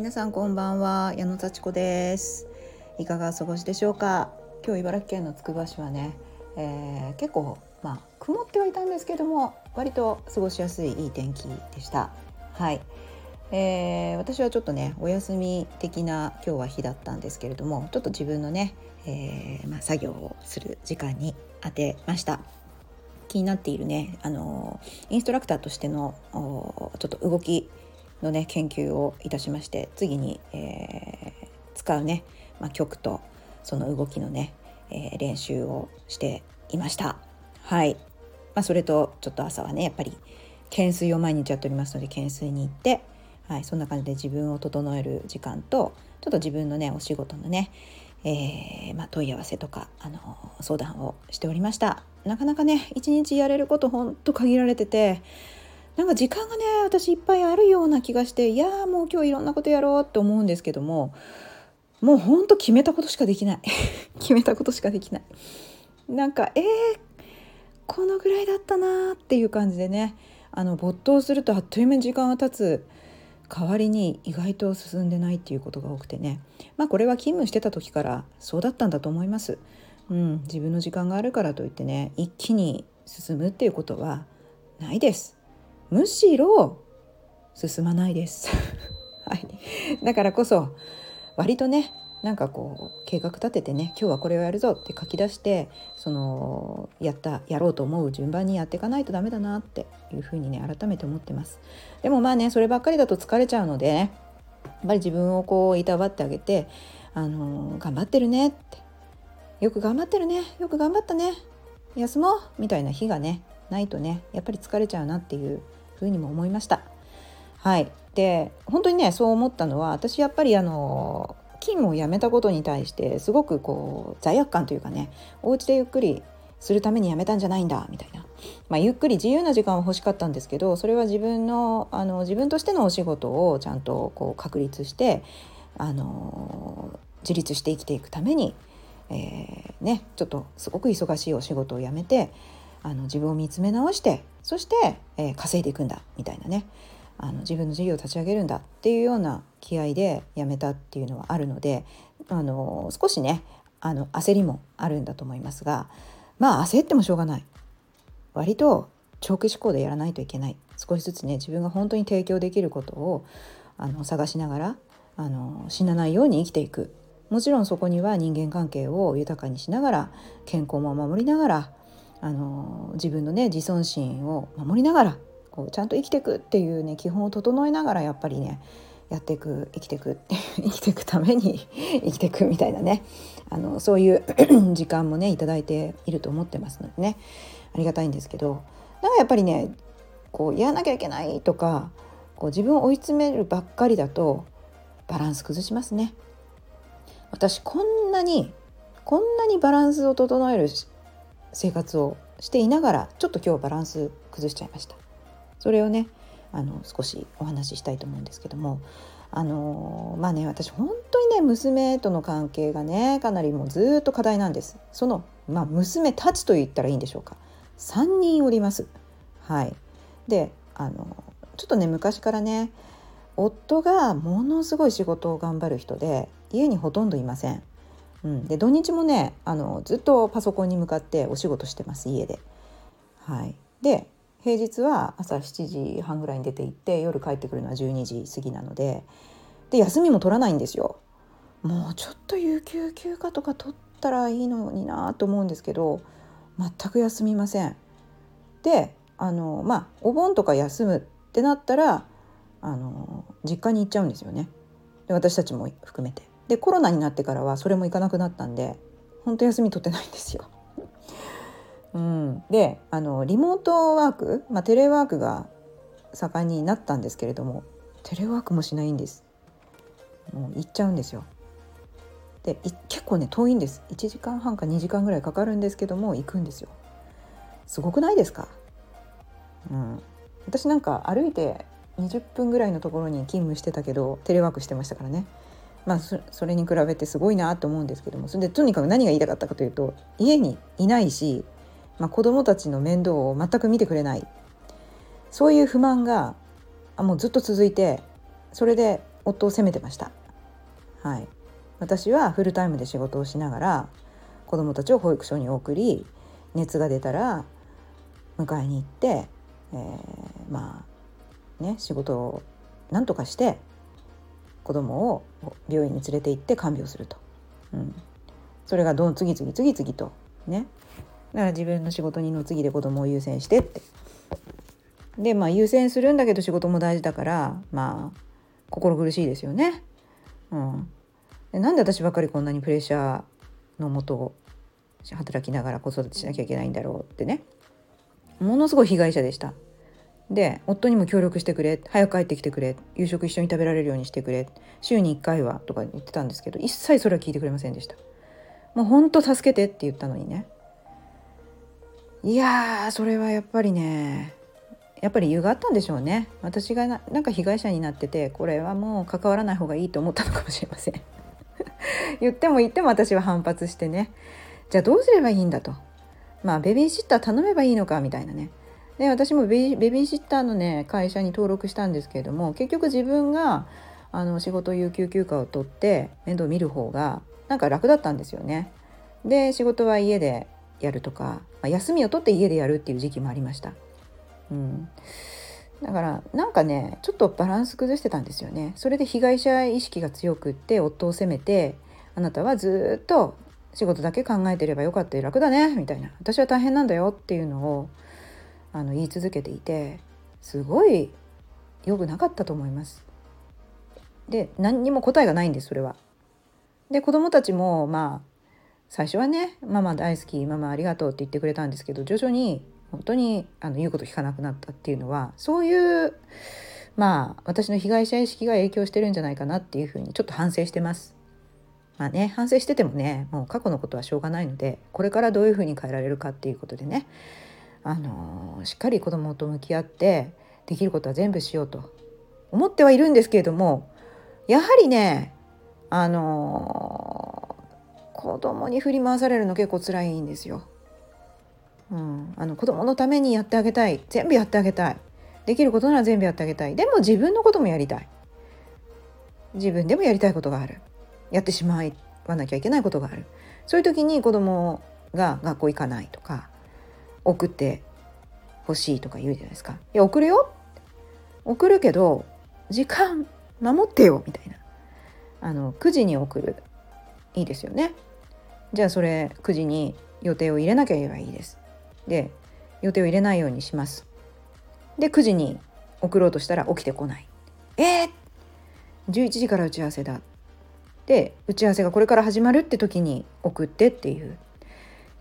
皆さんこんばんは矢野幸子です。いかがお過ごしでしょうか？今日茨城県のつくば市はね、えー、結構まあ曇ってはいたんですけども割と過ごしやすいいい天気でした。はい、えー、私はちょっとねお休み的な今日は日だったんですけれどもちょっと自分のね、えー、まあ、作業をする時間に当てました。気になっているねあのインストラクターとしてのちょっと動きのね研究をいたしまして次に、えー、使うね、まあ、曲とその動きのね、えー、練習をしていました。はい、まあ、それとちょっと朝はねやっぱり懸垂を毎日やっておりますので懸垂に行って、はい、そんな感じで自分を整える時間とちょっと自分のねお仕事のね、えー、まあ、問い合わせとかあの相談をしておりましたなかなかね一日やれることほんと限られててなんか時間がね私いっぱいあるような気がしていやもう今日いろんなことやろうって思うんですけどももうほんと決めたことしかできない 決めたことしかできないなんかえー、このぐらいだったなっていう感じでねあの没頭するとあっという間に時間が経つ代わりに意外と進んでないっていうことが多くてねまあこれは勤務してた時からそうだったんだと思います。うん、自分の時間があるからといってね一気に進むっていうことはないです。むしろ進まないです。はい、だからこそ割とねなんかこう計画立ててね今日はこれをやるぞって書き出してそのやったやろうと思う順番にやっていかないとダメだなっていうふうにね改めて思ってます。でもまあねそればっかりだと疲れちゃうので、ね、やっぱり自分をこういたわってあげてあの頑張ってるねって。よく頑張ってるね。よく頑張ったね。休もう。みたいな日がねないとねやっぱり疲れちゃうなっていうふうにも思いました。はいで本当にねそう思ったのは私やっぱりあの勤務を辞めたことに対してすごくこう罪悪感というかねお家でゆっくりするために辞めたんじゃないんだみたいな、まあ、ゆっくり自由な時間は欲しかったんですけどそれは自分のあの自分としてのお仕事をちゃんとこう確立してあの自立して生きていくために、えー、ね、ちょっとすごく忙しいお仕事を辞めてあの自分を見つめ直してそして、えー、稼いでいくんだみたいなね。あの自分の事業を立ち上げるんだっていうような気合で辞めたっていうのはあるのであの少しねあの焦りもあるんだと思いますがまあ焦ってもしょうがない。割と長期志向でやらないといけない。少しずつね自分が本当に提供できることをあの探しながらあの死なないように生きていく。もちろんそこには人間関係を豊かにしながら健康も守りながらあの自分のね自尊心を守りながらこうちゃんと生きていくっていうね基本を整えながらやっぱりねやっていく生きていく 生きていくために 生きていくみたいなねあのそういう 時間もね頂いていると思ってますのでねありがたいんですけどなんかやっぱりねこうやらなきゃいけないとかこう自分を追い詰めるばっかりだとバランス崩しますね。私こんなにこんなにバランスを整える生活をしていながらちょっと今日バランス崩しちゃいました。それをねあの少しお話ししたいと思うんですけどもあのまあね私本当にね娘との関係がねかなりもうずっと課題なんです。その、まあ、娘たちと言ったらいいんでしょうか。3人おります。はい。であのちょっとね昔からね夫がものすごい仕事を頑張る人で家にほとんどいません。うん、で土日もねあのずっとパソコンに向かってお仕事してます家で。はい、で平日は朝7時半ぐらいに出て行って夜帰ってくるのは12時過ぎなのでで休みも取らないんですよ。もうちょっと有給休暇とか取ったらいいのになと思うんですけど全く休みません。であのまあお盆とか休むってなったらあの実家に行っちゃうんですよねで私たちも含めて。でコロナになってからはそれも行かなくなったんで本当休み取ってないんですよ。うん、であのリモートワーク、まあ、テレワークが盛んになったんですけれどもテレワークもしないんです。もう行っちゃうんですよ。で結構ね遠いんです1時間半か2時間ぐらいかかるんですけども行くんですよ。すごくないですか、うん、私なんか歩いて20分ぐらいのところに勤務してたけどテレワークしてましたからね。まあ、それに比べてすごいなと思うんですけども。それでとにかく何が言いたかったかというと家にいないし、まあ、子どもたちの面倒を全く見てくれない。そういう不満があもうずっと続いてそれで夫を責めてました。はい、私はフルタイムで仕事をしながら子どもたちを保育所に送り熱が出たら迎えに行って、えー、まあね仕事を何とかして子供を病院に連れて行って看病すると、うん、それがどん次々次々とね。だから自分の仕事にの次で子供を優先してって。でまあ優先するんだけど仕事も大事だからまあ心苦しいですよね。うん、でなんで私ばっかりこんなにプレッシャーのもと働きながら子育てしなきゃいけないんだろうってね。ものすごい被害者でした。で夫にも協力してくれ早く帰ってきてくれ夕食一緒に食べられるようにしてくれ週に1回はとか言ってたんですけど一切それは聞いてくれませんでした。もうほんと助けてって言ったのにね。いやそれはやっぱりねやっぱり理由があったんでしょうね。私がななんか被害者になっててこれはもう関わらない方がいいと思ったのかもしれません。言っても言っても私は反発してね。じゃあどうすればいいんだと。まあベビーシッター頼めばいいのかみたいなね。で私もベビーシッターのね会社に登録したんですけれども結局自分があの仕事有給休暇を取って面倒見る方がなんか楽だったんですよね。で仕事は家でやるとか、まあ、休みを取って家でやるっていう時期もありました。うん、だからなんかねちょっとバランス崩してたんですよね。それで被害者意識が強くって夫を責めてあなたはずっと仕事だけ考えてればよかった楽だねみたいな私は大変なんだよっていうのをあの言い続けていてすごい良くなかったと思います。で何にも答えがないんですそれは。で子供たちもまあ最初はね「ママ大好きママありがとう」って言ってくれたんですけど徐々に本当にあの言うこと聞かなくなったっていうのはそういうまあ私の被害者意識が影響してるんじゃないかなっていうふうにちょっと反省してます。まあね反省しててもねもう過去のことはしょうがないのでこれからどういうふうに変えられるかっていうことでねあのしっかり子供と向き合ってできることは全部しようと思ってはいるんですけれどもやはりねあの子供に振り回されるの結構辛いんですよ。うん、あの子供のためにやってあげたい。全部やってあげたい。できることなら全部やってあげたい。でも自分のこともやりたい。自分でもやりたいことがある。やってしまわなきゃいけないことがある。そういう時に子供が学校行かないとか送ってほしいとか言うじゃないですか。いや送るよ。送るけど時間守ってよ。みたいな。あの9時に送る。いいですよね。じゃあそれ9時に予定を入れなきゃいけばいいです。で予定を入れないようにします。で9時に送ろうとしたら起きてこない。えー、11時から打ち合わせだ。で打ち合わせがこれから始まるって時に送ってっていう。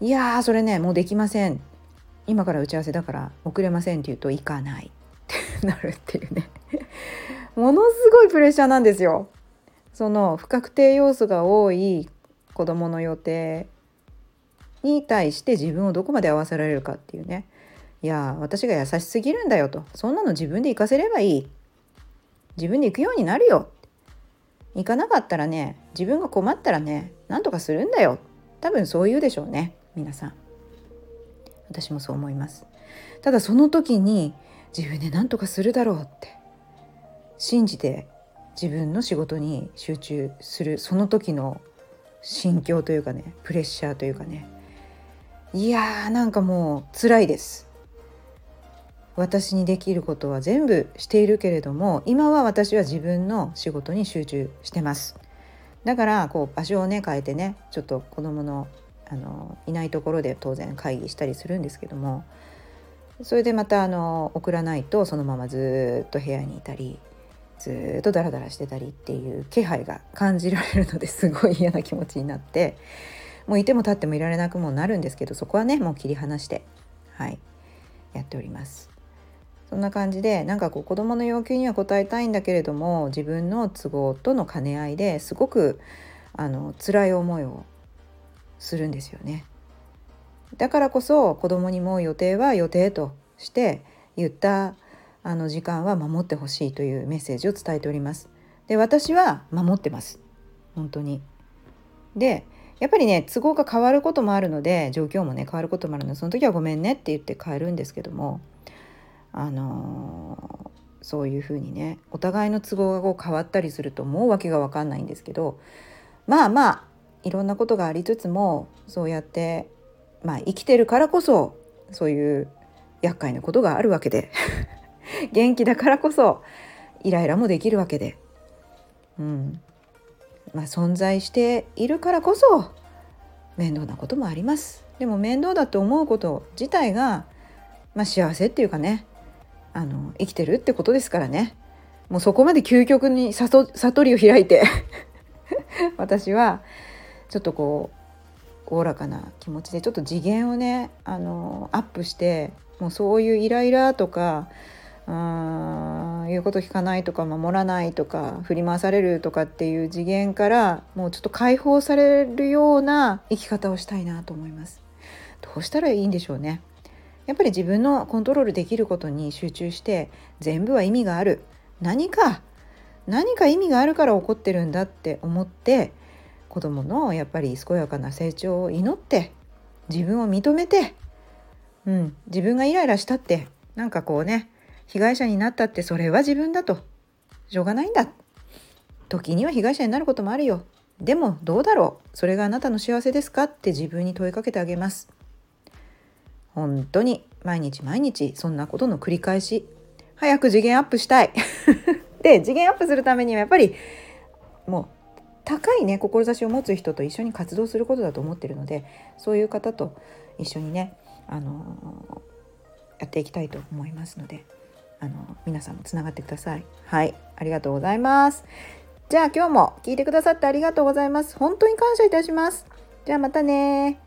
いやーそれねもうできません。今から打ち合わせだから遅れませんって言うと行かない。っ てなるっていうね。ものすごいプレッシャーなんですよ。その不確定要素が多い子どもの予定に対して自分をどこまで合わせられるかっていうね。いや私が優しすぎるんだよと。そんなの自分で行かせればいい。自分で行くようになるよ。行かなかったらね自分が困ったらね何とかするんだよ。多分そう言うでしょうね皆さん。私もそう思います。ただその時に自分で何とかするだろうって信じて自分の仕事に集中するその時の心境というかねプレッシャーというかねいやーなんかもう辛いです。私にできることは全部しているけれども今は私は自分の仕事に集中してます。だからこう場所をね変えてねちょっと子供のあのいないところで当然会議したりするんですけどもそれでまたあの送らないとそのままずっと部屋にいたりずっとダラダラしてたりっていう気配が感じられるのですごい嫌な気持ちになってもういても立ってもいられなくもなるんですけどそこはねもう切り離してはいやっております。そんな感じでなんかこう子どもの要求には応えたいんだけれども自分の都合との兼ね合いですごくあの辛い思いをするんですよね。だからこそ子供にも予定は予定として言ったあの時間は守ってほしいというメッセージを伝えております。で私は守ってます本当に。でやっぱりね都合が変わることもあるので状況もね変わることもあるのでその時はごめんねって言って変えるんですけどもあのー、そういうふうにねお互いの都合がこう変わったりするともう訳が分かんないんですけどまあまあいろんなことがありつつもそうやって、まあ、生きてるからこそそういう厄介なことがあるわけで。元気だからこそイライラもできるわけで、うん。まあ、存在しているからこそ面倒なこともあります。でも面倒だと思うこと自体が、まあ、幸せっていうかねあの生きてるってことですからね。もうそこまで究極に悟りを開いて 私はちょっとこうおおらかな気持ちでちょっと次元をねあのアップしてもうそういうイライラとかうん言うこと聞かないとか守らないとか振り回されるとかっていう次元からもうちょっと解放されるような生き方をしたいなと思います。どうしたらいいんでしょうね。やっぱり自分のコントロールできることに集中して全部は意味がある何か何か意味があるから起こってるんだって思って子どものやっぱり健やかな成長を祈って自分を認めて、うん、自分がイライラしたってなんかこうね被害者になったってそれは自分だと。しょうがないんだ。時には被害者になることもあるよ。でもどうだろう。それがあなたの幸せですかって自分に問いかけてあげます。本当に毎日毎日そんなことの繰り返し。早く次元アップしたい。で次元アップするためにはやっぱりもう高いね志を持つ人と一緒に活動することだと思ってるのでそういう方と一緒にね、あのー、やっていきたいと思いますので、あのー、皆さんもつながってください。はいありがとうございます。じゃあ今日も聞いてくださってありがとうございます。本当に感謝いたします。じゃあまたね